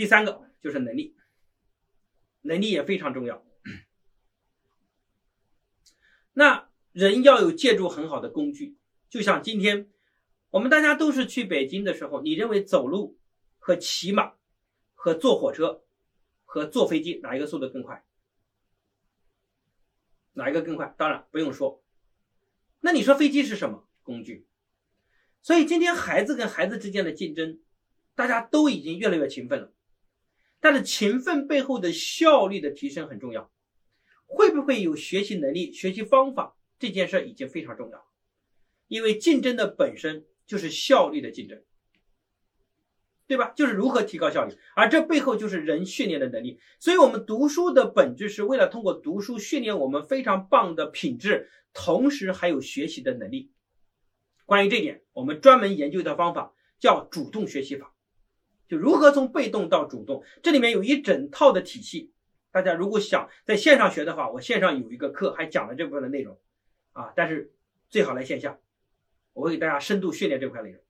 第三个就是能力，能力也非常重要。那人要有借助很好的工具，就像今天我们大家都是去北京的时候，你认为走路和骑马和坐火车和坐飞机哪一个速度更快？哪一个更快？当然不用说。那你说飞机是什么工具？所以今天孩子跟孩子之间的竞争，大家都已经越来越勤奋了。但是勤奋背后的效率的提升很重要。会不会有学习能力、学习方法这件事已经非常重要，因为竞争的本身就是效率的竞争，对吧？就是如何提高效率，而这背后就是人训练的能力。所以，我们读书的本质是为了通过读书训练我们非常棒的品质，同时还有学习的能力。关于这点，我们专门研究一套方法，叫主动学习法，就如何从被动到主动，这里面有一整套的体系。大家如果想在线上学的话，我线上有一个课还讲了这部分的内容，啊，但是最好来线下，我会给大家深度训练这块内容。